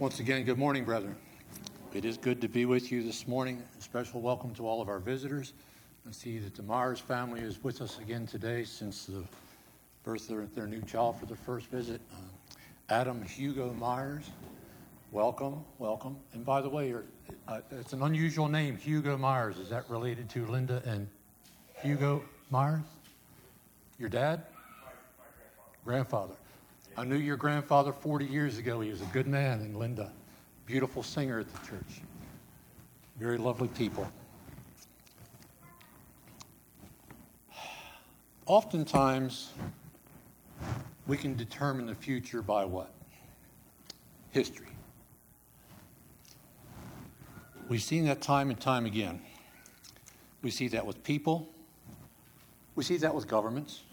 Once again, good morning, brethren. It is good to be with you this morning. A special welcome to all of our visitors. I see that the Myers family is with us again today since the birth of their, new child for the first visit. Uh, Adam Hugo Myers, welcome, welcome. And by the way, uh, it's an unusual name, Hugo Myers. Is that related to Linda and Hugo Myers? Your dad? grandfather. I knew your grandfather 40 years ago. He was a good man, and Linda, beautiful singer at the church. Very lovely people. Oftentimes, we can determine the future by what? History. We've seen that time and time again. We see that with people. We see that with governments.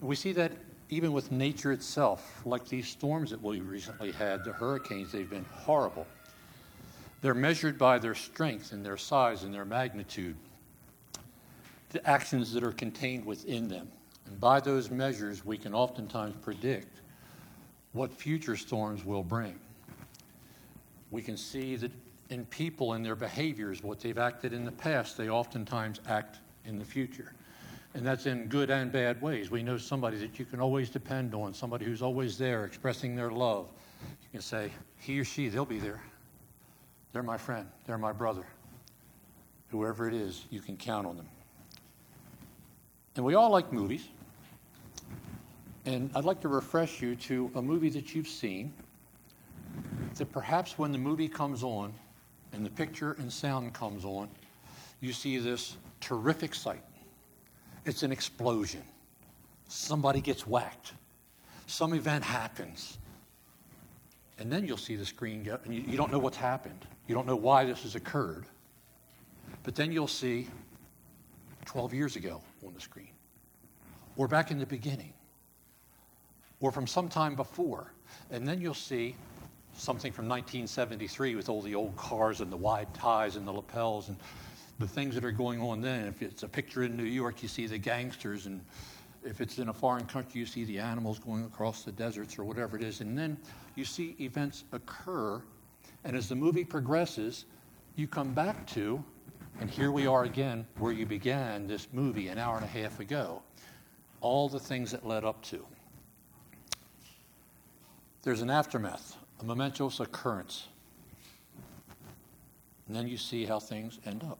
We see that even with nature itself, like these storms that we recently had, the hurricanes, they've been horrible. They're measured by their strength and their size and their magnitude, the actions that are contained within them. And by those measures, we can oftentimes predict what future storms will bring. We can see that in people and their behaviors, what they've acted in the past, they oftentimes act in the future. And that's in good and bad ways. We know somebody that you can always depend on, somebody who's always there expressing their love. You can say, he or she, they'll be there. They're my friend, they're my brother. Whoever it is, you can count on them. And we all like movies. And I'd like to refresh you to a movie that you've seen that perhaps when the movie comes on and the picture and sound comes on, you see this terrific sight. It's an explosion. Somebody gets whacked. Some event happens. And then you'll see the screen go, and you, you don't know what's happened. You don't know why this has occurred. But then you'll see 12 years ago on the screen, or back in the beginning, or from some time before. And then you'll see something from 1973 with all the old cars and the wide ties and the lapels and the things that are going on then. If it's a picture in New York, you see the gangsters, and if it's in a foreign country, you see the animals going across the deserts or whatever it is. And then you see events occur, and as the movie progresses, you come back to, and here we are again where you began this movie an hour and a half ago. All the things that led up to. There's an aftermath, a momentous occurrence. And then you see how things end up.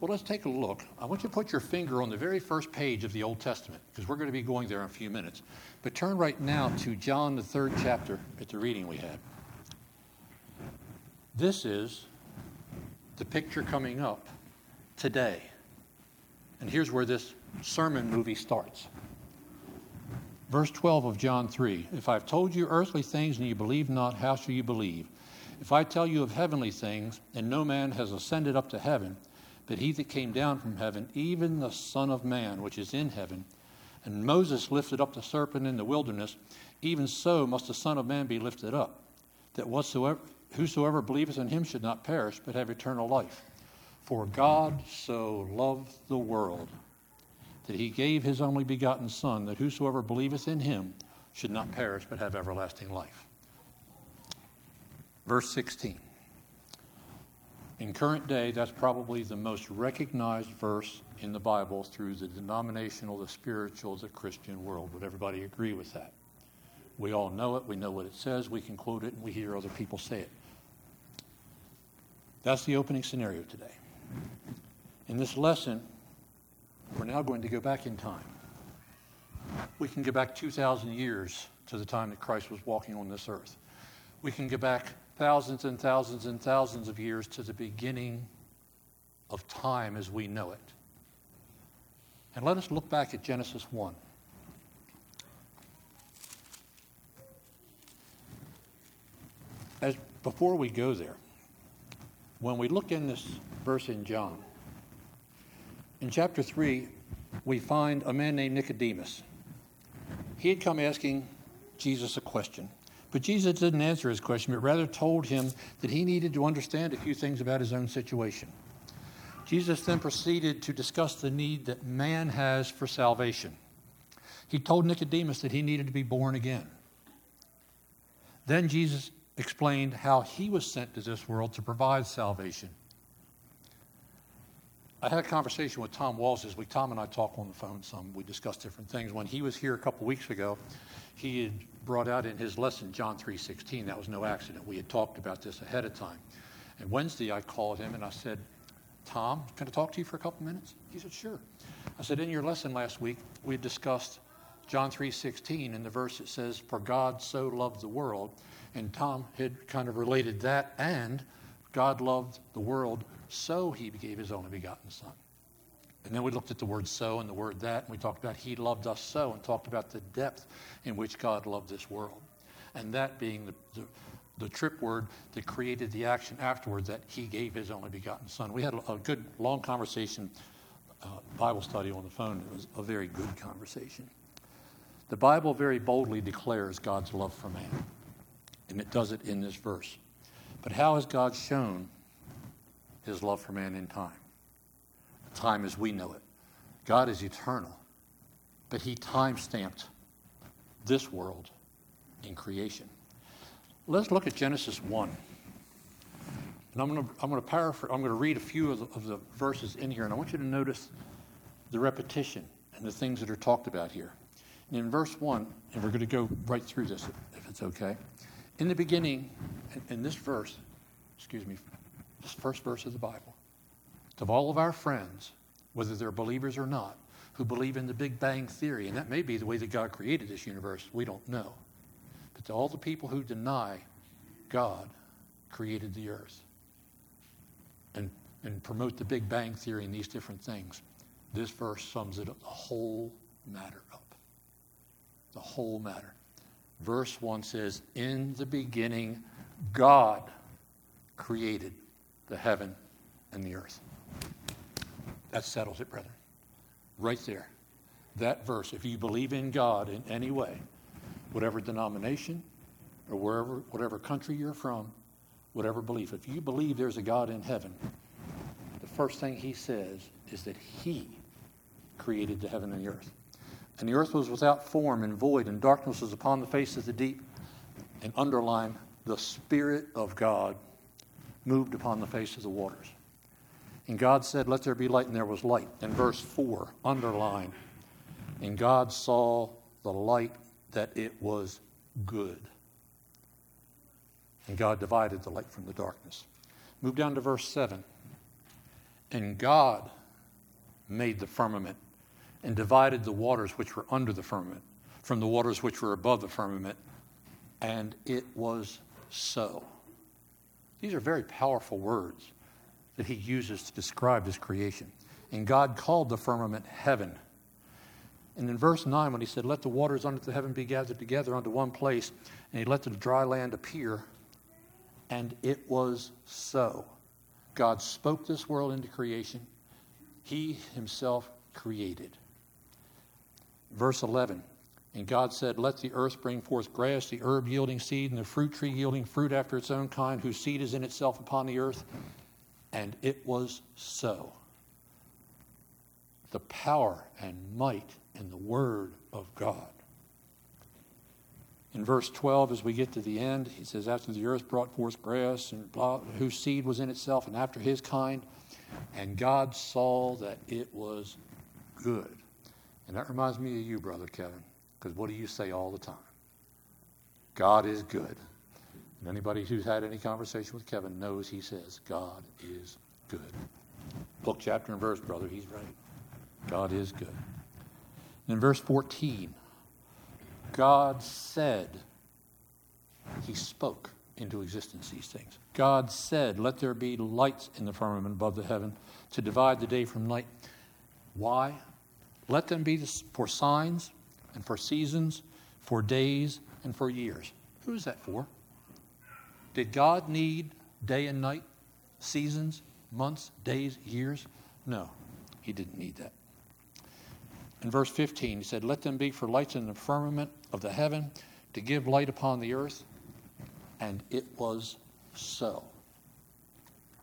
Well, let's take a look. I want you to put your finger on the very first page of the Old Testament because we're going to be going there in a few minutes. But turn right now to John, the third chapter, at the reading we had. This is the picture coming up today. And here's where this sermon movie starts. Verse 12 of John 3 If I've told you earthly things and you believe not, how shall you believe? If I tell you of heavenly things and no man has ascended up to heaven, but he that came down from heaven, even the Son of Man, which is in heaven. And Moses lifted up the serpent in the wilderness, even so must the Son of Man be lifted up, that whatsoever, whosoever believeth in him should not perish, but have eternal life. For God so loved the world that he gave his only begotten Son, that whosoever believeth in him should not perish, but have everlasting life. Verse 16. In current day, that's probably the most recognized verse in the Bible through the denominational, the spiritual, the Christian world. Would everybody agree with that? We all know it. We know what it says. We can quote it, and we hear other people say it. That's the opening scenario today. In this lesson, we're now going to go back in time. We can go back 2,000 years to the time that Christ was walking on this earth. We can go back thousands and thousands and thousands of years to the beginning of time as we know it. And let us look back at Genesis 1. As before we go there, when we look in this verse in John, in chapter 3, we find a man named Nicodemus. He had come asking Jesus a question. But Jesus didn't answer his question, but rather told him that he needed to understand a few things about his own situation. Jesus then proceeded to discuss the need that man has for salvation. He told Nicodemus that he needed to be born again. Then Jesus explained how he was sent to this world to provide salvation. I had a conversation with Tom Walls this week. Tom and I talk on the phone some. We discuss different things. When he was here a couple weeks ago, he had brought out in his lesson John 3:16. That was no accident. We had talked about this ahead of time. And Wednesday, I called him and I said, "Tom, can I talk to you for a couple minutes?" He said, "Sure." I said, "In your lesson last week, we had discussed John 3:16 and the verse that says, "For God so loved the world," and Tom had kind of related that and God loved the world so he gave his only begotten Son. And then we looked at the word so and the word that, and we talked about he loved us so, and talked about the depth in which God loved this world. And that being the, the, the trip word that created the action afterward that he gave his only begotten Son. We had a, a good, long conversation, uh, Bible study on the phone. It was a very good conversation. The Bible very boldly declares God's love for man, and it does it in this verse. But how has God shown his love for man in time. Time as we know it. God is eternal, but he time stamped this world in creation. Let's look at Genesis 1. And I'm going to, I'm going to paraphrase, I'm going to read a few of the, of the verses in here, and I want you to notice the repetition and the things that are talked about here. And in verse 1, and we're going to go right through this if it's okay. In the beginning, in, in this verse, excuse me, this first verse of the Bible. Of all of our friends, whether they're believers or not, who believe in the Big Bang Theory, and that may be the way that God created this universe, we don't know. But to all the people who deny God created the earth and, and promote the Big Bang Theory and these different things, this verse sums it up, the whole matter up. The whole matter. Verse 1 says, In the beginning, God created the heaven and the earth. That settles it, brethren. Right there. That verse, if you believe in God in any way, whatever denomination or wherever, whatever country you're from, whatever belief, if you believe there's a God in heaven, the first thing he says is that he created the heaven and the earth. And the earth was without form and void, and darkness was upon the face of the deep. And underline, the Spirit of God moved upon the face of the waters. And God said, Let there be light, and there was light. In verse 4, underline, and God saw the light that it was good. And God divided the light from the darkness. Move down to verse 7. And God made the firmament and divided the waters which were under the firmament from the waters which were above the firmament. And it was so. These are very powerful words that he uses to describe his creation. And God called the firmament heaven. And in verse 9, when he said, Let the waters under the heaven be gathered together unto one place, and he let the dry land appear, and it was so. God spoke this world into creation, he himself created. Verse 11 and God said, Let the earth bring forth grass, the herb yielding seed, and the fruit tree yielding fruit after its own kind, whose seed is in itself upon the earth. And it was so. The power and might in the Word of God. In verse 12, as we get to the end, he says, After the earth brought forth grass, and blah, whose seed was in itself, and after his kind, and God saw that it was good. And that reminds me of you, Brother Kevin. Because what do you say all the time? God is good. And anybody who's had any conversation with Kevin knows he says, God is good. Book, chapter, and verse, brother, he's right. God is good. In verse 14, God said, He spoke into existence these things. God said, Let there be lights in the firmament above the heaven to divide the day from night. Why? Let them be for signs and for seasons, for days, and for years. Who is that for? Did God need day and night, seasons, months, days, years? No, he didn't need that. In verse 15, he said, Let them be for lights in the firmament of the heaven to give light upon the earth. And it was so,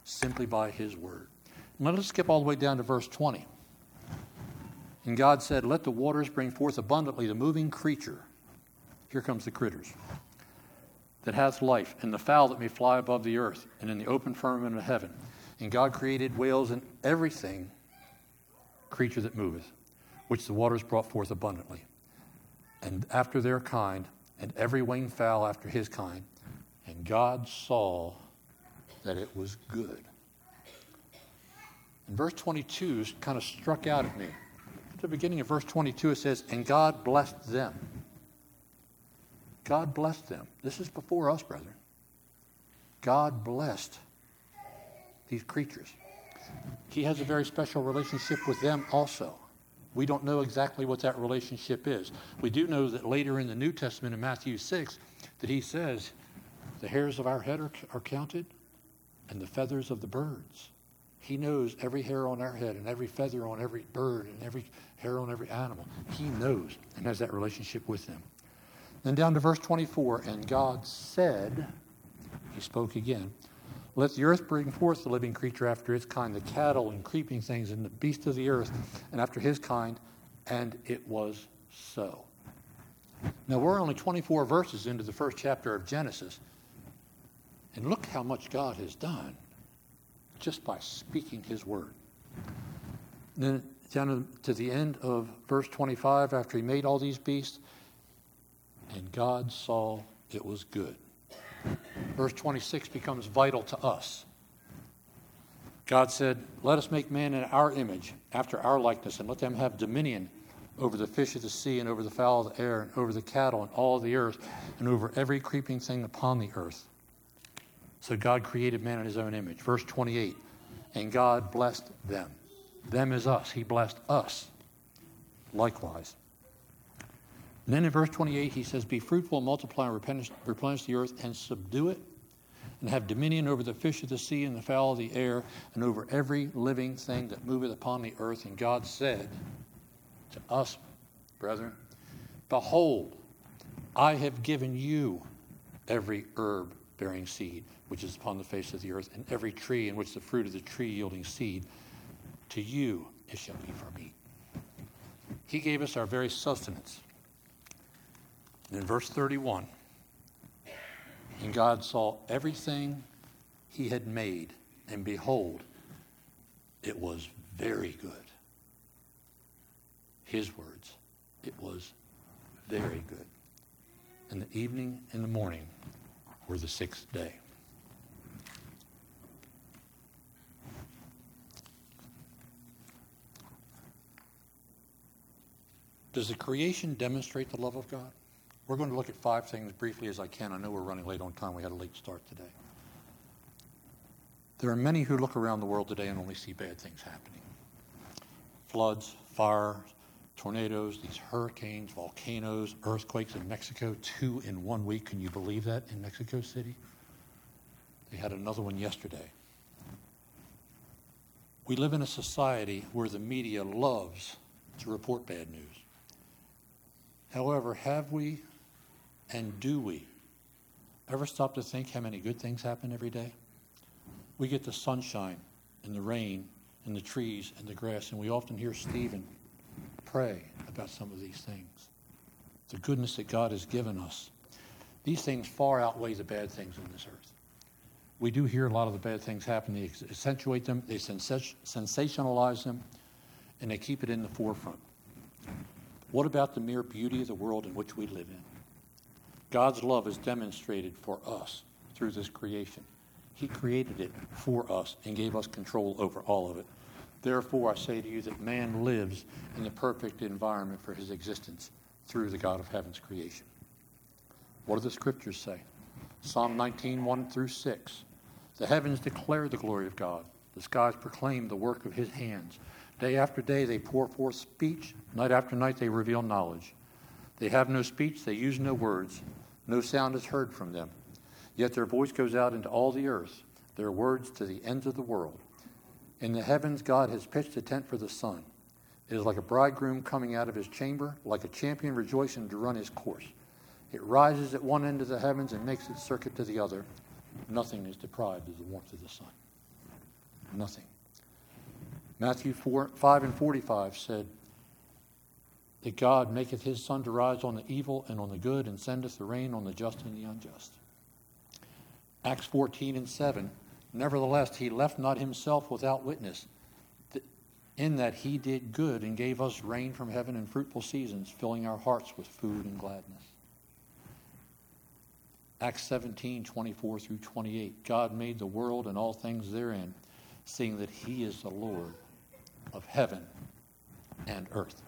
simply by his word. Now let's skip all the way down to verse 20. And God said, Let the waters bring forth abundantly the moving creature. Here comes the critters. that hath life, and the fowl that may fly above the earth, and in the open firmament of heaven. And God created whales and everything, creature that moveth, which the waters brought forth abundantly. And after their kind, and every winged fowl after his kind. And God saw that it was good. And verse 22 kind of struck out at me. The beginning of verse 22, it says, And God blessed them. God blessed them. This is before us, brethren. God blessed these creatures. He has a very special relationship with them also. We don't know exactly what that relationship is. We do know that later in the New Testament in Matthew 6 that he says, the hairs of our head are, are counted and the feathers of the birds. He knows every hair on our head and every feather on every bird and every hair on every animal. He knows and has that relationship with them. Then down to verse 24, and God said, he spoke again, let the earth bring forth the living creature after its kind, the cattle and creeping things and the beasts of the earth, and after his kind. And it was so. Now, we're only 24 verses into the first chapter of Genesis. And look how much God has done just by speaking his word. Then down to the end of verse 25, after he made all these beasts, and God saw it was good. Verse 26 becomes vital to us. God said, Let us make man in our image, after our likeness, and let them have dominion over the fish of the sea, and over the fowl of the air, and over the cattle, and all the earth, and over every creeping thing upon the earth. So God created man in his own image. Verse 28 And God blessed them. Them is us. He blessed us likewise. And then in verse 28, he says, Be fruitful and multiply and replenish, replenish the earth and subdue it, and have dominion over the fish of the sea and the fowl of the air, and over every living thing that moveth upon the earth. And God said to us, brethren, Behold, I have given you every herb bearing seed, which is upon the face of the earth, and every tree in which the fruit of the tree yielding seed. To you it shall be for meat. He gave us our very sustenance. And in verse 31, and God saw everything he had made, and behold, it was very good. His words, it was very good. And the evening and the morning were the sixth day. Does the creation demonstrate the love of God? We're going to look at five things briefly as I can. I know we're running late on time. We had a late start today. There are many who look around the world today and only see bad things happening floods, fires, tornadoes, these hurricanes, volcanoes, earthquakes in Mexico, two in one week. Can you believe that in Mexico City? They had another one yesterday. We live in a society where the media loves to report bad news. However, have we and do we ever stop to think how many good things happen every day? We get the sunshine and the rain and the trees and the grass, and we often hear Stephen pray about some of these things. The goodness that God has given us. These things far outweigh the bad things on this earth. We do hear a lot of the bad things happen. They accentuate them, they sensationalize them, and they keep it in the forefront. What about the mere beauty of the world in which we live in? God's love is demonstrated for us through this creation. He created it for us and gave us control over all of it. Therefore, I say to you that man lives in the perfect environment for his existence through the God of heaven's creation. What do the scriptures say? Psalm 19, 1 through 6. The heavens declare the glory of God. The skies proclaim the work of his hands. Day after day they pour forth speech. Night after night they reveal knowledge. They have no speech, they use no words. No sound is heard from them. Yet their voice goes out into all the earth, their words to the ends of the world. In the heavens, God has pitched a tent for the sun. It is like a bridegroom coming out of his chamber, like a champion rejoicing to run his course. It rises at one end of the heavens and makes its circuit to the other. Nothing is deprived of the warmth of the sun. Nothing. Matthew 4, 5 and 45 said, that God maketh his sun to rise on the evil and on the good, and sendeth the rain on the just and the unjust. Acts 14 and 7. Nevertheless, he left not himself without witness, in that he did good and gave us rain from heaven and fruitful seasons, filling our hearts with food and gladness. Acts 17, 24 through 28. God made the world and all things therein, seeing that he is the Lord of heaven and earth.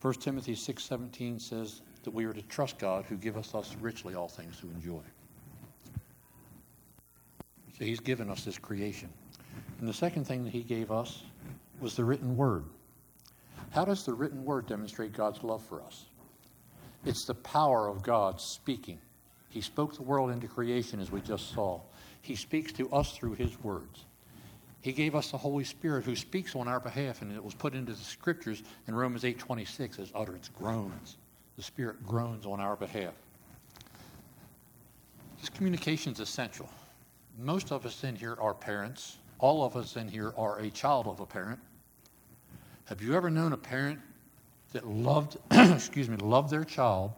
1 Timothy 6:17 says that we are to trust God who giveth us richly all things to enjoy. So he's given us this creation. And the second thing that he gave us was the written word. How does the written word demonstrate God's love for us? It's the power of God speaking. He spoke the world into creation as we just saw. He speaks to us through his words. He gave us the Holy Spirit who speaks on our behalf, and it was put into the scriptures in Romans 8.26 as utterance, groans. The Spirit groans on our behalf. This communication is essential. Most of us in here are parents. All of us in here are a child of a parent. Have you ever known a parent that loved, excuse me, loved their child,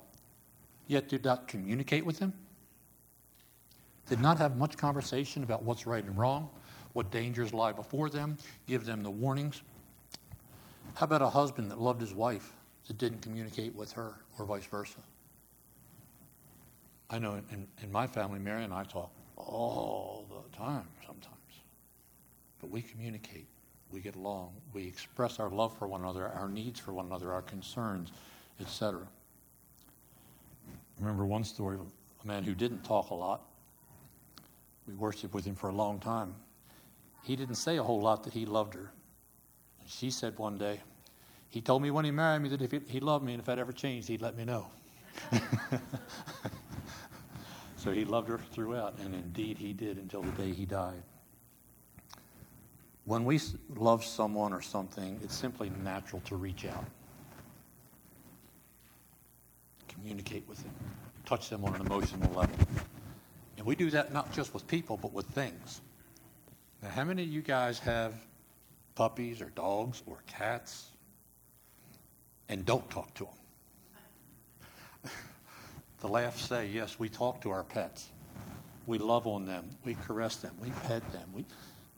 yet did not communicate with them? Did not have much conversation about what's right and wrong, what dangers lie before them, give them the warnings. How about a husband that loved his wife that didn't communicate with her, or vice versa? I know in, in my family, Mary and I talk all the time sometimes. But we communicate, we get along, we express our love for one another, our needs for one another, our concerns, etc. Remember one story of a man who didn't talk a lot. We worshiped with him for a long time. He didn't say a whole lot that he loved her. She said one day, he told me when he married me that if he loved me and if I'd ever changed, he'd let me know. So he loved her throughout, and indeed he did until the day he died. When we love someone or something, it's simply natural to reach out, communicate with them, touch them on an emotional level. And we do that not just with people, but with things. Now, how many of you guys have puppies or dogs or cats and don't talk to them? The laughs say, yes, we talk to our pets. We love on them. We caress them. We pet them. We,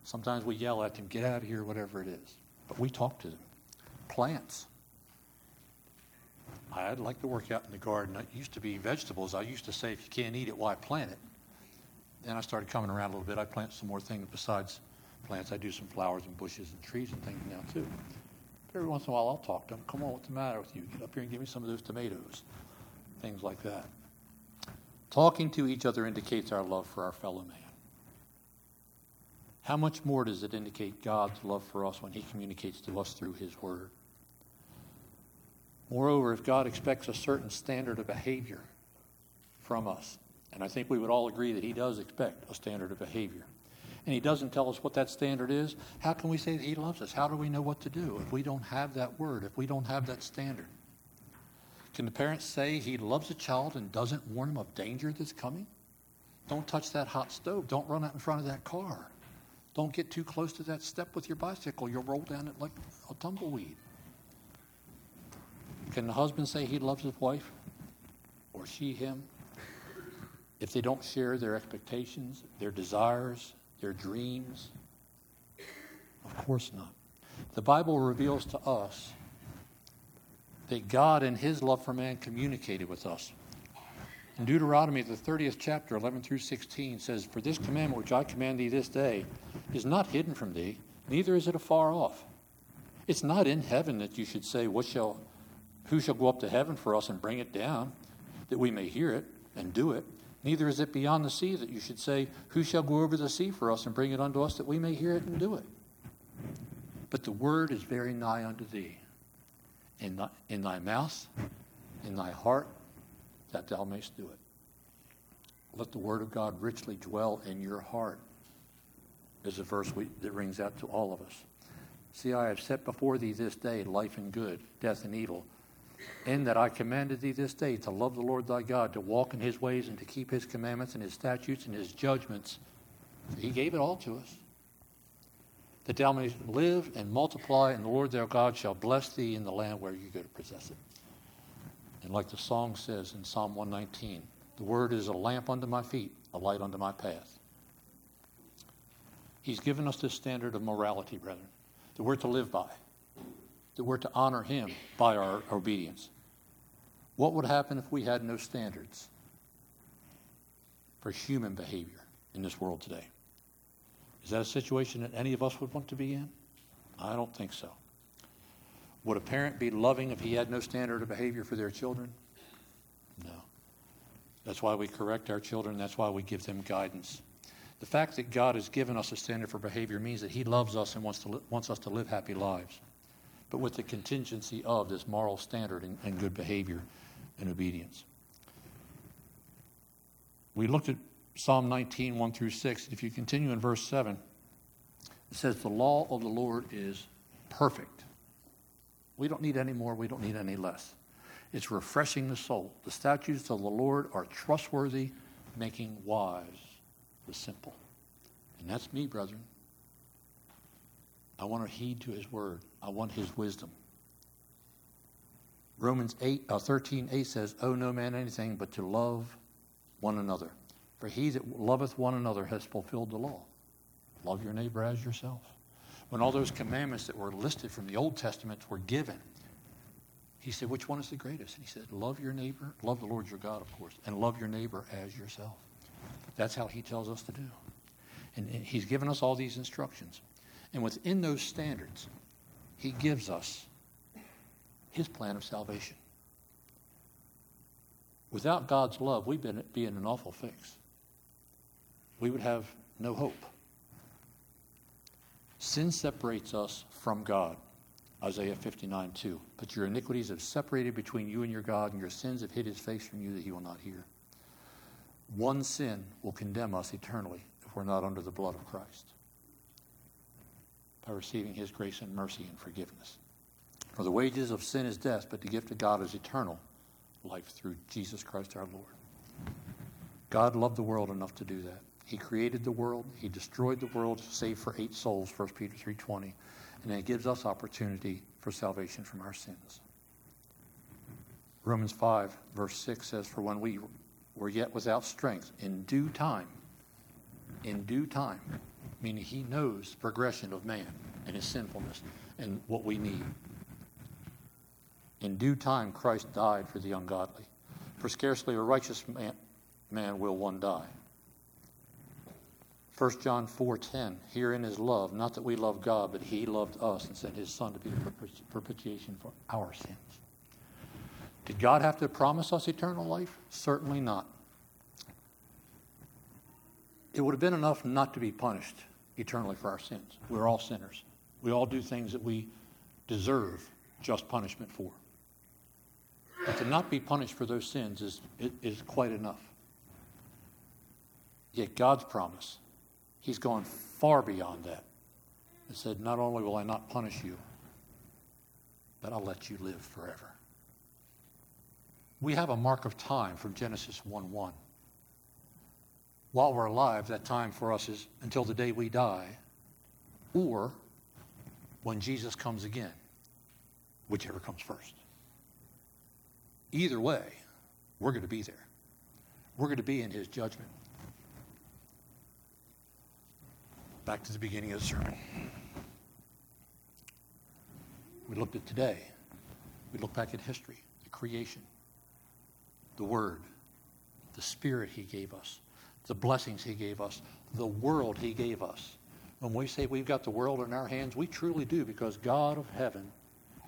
sometimes we yell at them, get out of here, whatever it is. But we talk to them. Plants. I'd like to work out in the garden. It used to be vegetables. I used to say, if you can't eat it, why plant it? Then I started coming around a little bit. I plant some more things besides plants. I do some flowers and bushes and trees and things now, too. Every once in a while, I'll talk to them. Come on, what's the matter with you? Get up here and give me some of those tomatoes things like that. Talking to each other indicates our love for our fellow man. How much more does it indicate God's love for us when He communicates to us through His Word? Moreover, if God expects a certain standard of behavior from us, and I think we would all agree that He does expect a standard of behavior, and He doesn't tell us what that standard is, how can we say that He loves us? How do we know what to do if we don't have that word, if we don't have that standard? Can the parent say he loves a child and doesn't warn him of danger that's coming? Don't touch that hot stove. Don't run out in front of that car. Don't get too close to that step with your bicycle. You'll roll down it like a tumbleweed. Can the husband say he loves his wife or she him if they don't share their expectations, their desires, their dreams? Of course not. The Bible reveals to us that God in his love for man communicated with us. In Deuteronomy, the 30th chapter, 11 through 16, says, For this commandment which I command thee this day is not hidden from thee, neither is it afar off. It's not in heaven that you should say, what shall, Who shall go up to heaven for us and bring it down, that we may hear it and do it? Neither is it beyond the sea that you should say, Who shall go over the sea for us and bring it unto us, that we may hear it and do it? But the word is very nigh unto thee in thy, in thy mouth, in thy heart, that thou mayst do it. Let the word of God richly dwell in your heart, is a verse we, that rings out to all of us. See, I have set before thee this day life and good, death and evil. In that I commanded thee this day to love the Lord thy God, to walk in his ways, and to keep his commandments and his statutes and his judgments. He gave it all to us that thou mayest live and multiply, and the Lord thy God shall bless thee in the land where you go to possess it. And like the song says in Psalm 119, The word is a lamp unto my feet, a light unto my path. He's given us this standard of morality, brethren, that we're to live by, that we're to honor him by our obedience. What would happen if we had no standards for human behavior in this world today? Is that a situation that any of us would want to be in? I don't think so. Would a parent be loving if he had no standard of behavior for their children? No. That's why we correct our children. That's why we give them guidance. The fact that God has given us a standard for behavior means that He loves us and wants, to li- wants us to live happy lives, but with the contingency of this moral standard and, and good behavior and obedience. We looked at Psalm 19, 1 through 6. If you continue in verse 7, it says, The law of the Lord is perfect. We don't need any more, we don't need any less. It's refreshing the soul. The statutes of the Lord are trustworthy, making wise the simple. And that's me, brethren. I want to heed to his word. I want his wisdom. Romans 8, uh, 13, 8 says, Owe no man anything but to love one another. For he that loveth one another has fulfilled the law. Love your neighbor as yourself. When all those commandments that were listed from the Old Testament were given, he said, Which one is the greatest? And he said, Love your neighbor, love the Lord your God, of course, and love your neighbor as yourself. That's how he tells us to do. And, he's given us all these instructions. And within those standards, he gives us his plan of salvation. Without God's love, we'd be in an awful fix. We would have no hope. Sin separates us from God. Isaiah 59 2. But your iniquities have separated between you and your God, and your sins have hid his face from you that he will not hear. One sin will condemn us eternally if we're not under the blood of Christ by receiving his grace and mercy and forgiveness. For the wages of sin is death, but the gift of God is eternal life through Jesus Christ our Lord. God loved the world enough to do that. He created the world, he destroyed the world save for eight souls, 1 Peter 3:20, and it gives us opportunity for salvation from our sins. Romans 5 verse 6 says for when we were yet without strength in due time in due time meaning he knows the progression of man and his sinfulness and what we need in due time, Christ died for the ungodly. For scarcely a righteous man, man will one die. 1 John 4:10 Herein is love, not that we love God, but he loved us and sent his son to be the propitiation for our sins. Did God have to promise us eternal life? Certainly not. It would have been enough not to be punished eternally for our sins. We're all sinners. We all do things that we deserve just punishment for. But to not be punished for those sins is, is quite enough. Yet God's promise, He's gone far beyond that. He said, Not only will I not punish you, but I'll let you live forever. We have a mark of time from Genesis 1 1. While we're alive, that time for us is until the day we die, or when Jesus comes again, whichever comes first. Either way, we're going to be there. We're going to be in his judgment. Back to the beginning of the sermon. We looked at today. We look back at history, the creation, the Word, the Spirit He gave us, the blessings He gave us, the world He gave us. When we say we've got the world in our hands, we truly do because God of heaven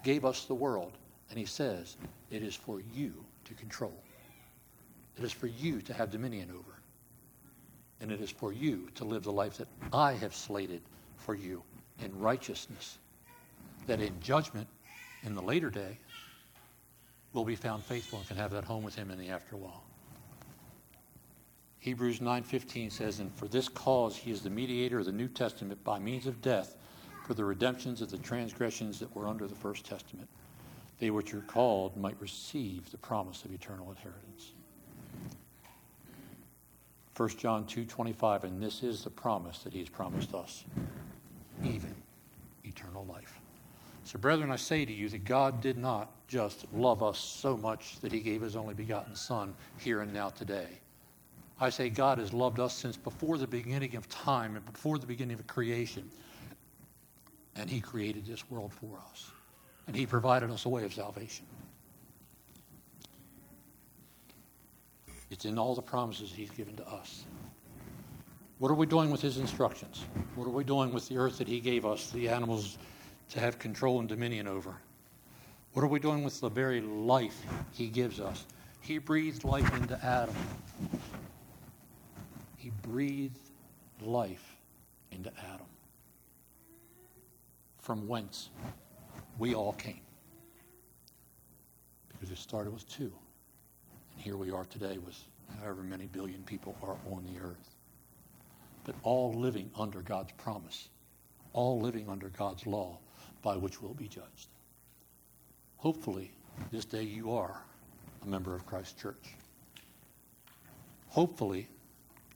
gave us the world. And He says, it is for you to control. It is for you to have dominion over. And it is for you to live the life that I have slated for you in righteousness. That in judgment, in the later day, will be found faithful and can have that home with him in the afterwhile. Hebrews 9:15 says, "And for this cause he is the mediator of the New Testament by means of death for the redemptions of the transgressions that were under the first testament." they which are called might receive the promise of eternal inheritance. 1 John 2:25 and this is the promise that he's promised us even eternal life. So, brethren, I say to you that God did not just love us so much that he gave his only begotten Son here and now today. I say God has loved us since before the beginning of time and before the beginning of creation. And he created this world for us. And he provided us a way of salvation. It's in all the promises he's given to us. What are we doing with his instructions? What are we doing with the earth that he gave us, the animals to have control and dominion over? What are we doing with the very life he gives us? He breathed life into Adam. He breathed life into Adam, from whence we all came. Because it started with two. Here we are today with however many billion people are on the earth. But all living under God's promise, all living under God's law by which we'll be judged. Hopefully, this day you are a member of Christ's church. Hopefully,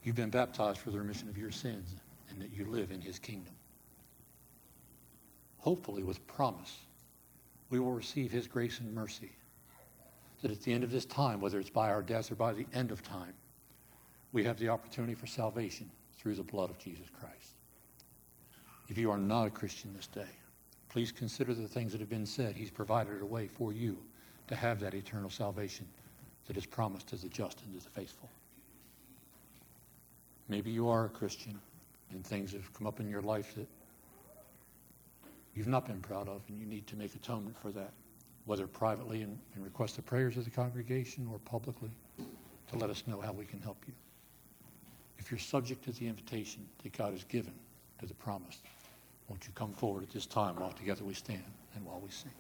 you've been baptized for the remission of your sins and that you live in his kingdom. Hopefully, with promise, we will receive his grace and mercy. That at the end of this time, whether it's by our death or by the end of time, we have the opportunity for salvation through the blood of Jesus Christ. If you are not a Christian this day, please consider the things that have been said. He's provided a way for you to have that eternal salvation that is promised to the just and to the faithful. Maybe you are a Christian and things have come up in your life that you've not been proud of, and you need to make atonement for that, whether privately and, and request the prayers of the congregation or publicly to let us know how we can help you. If you're subject to the invitation that God has given to the promise, won't you come forward at this time while together we stand and while we sing?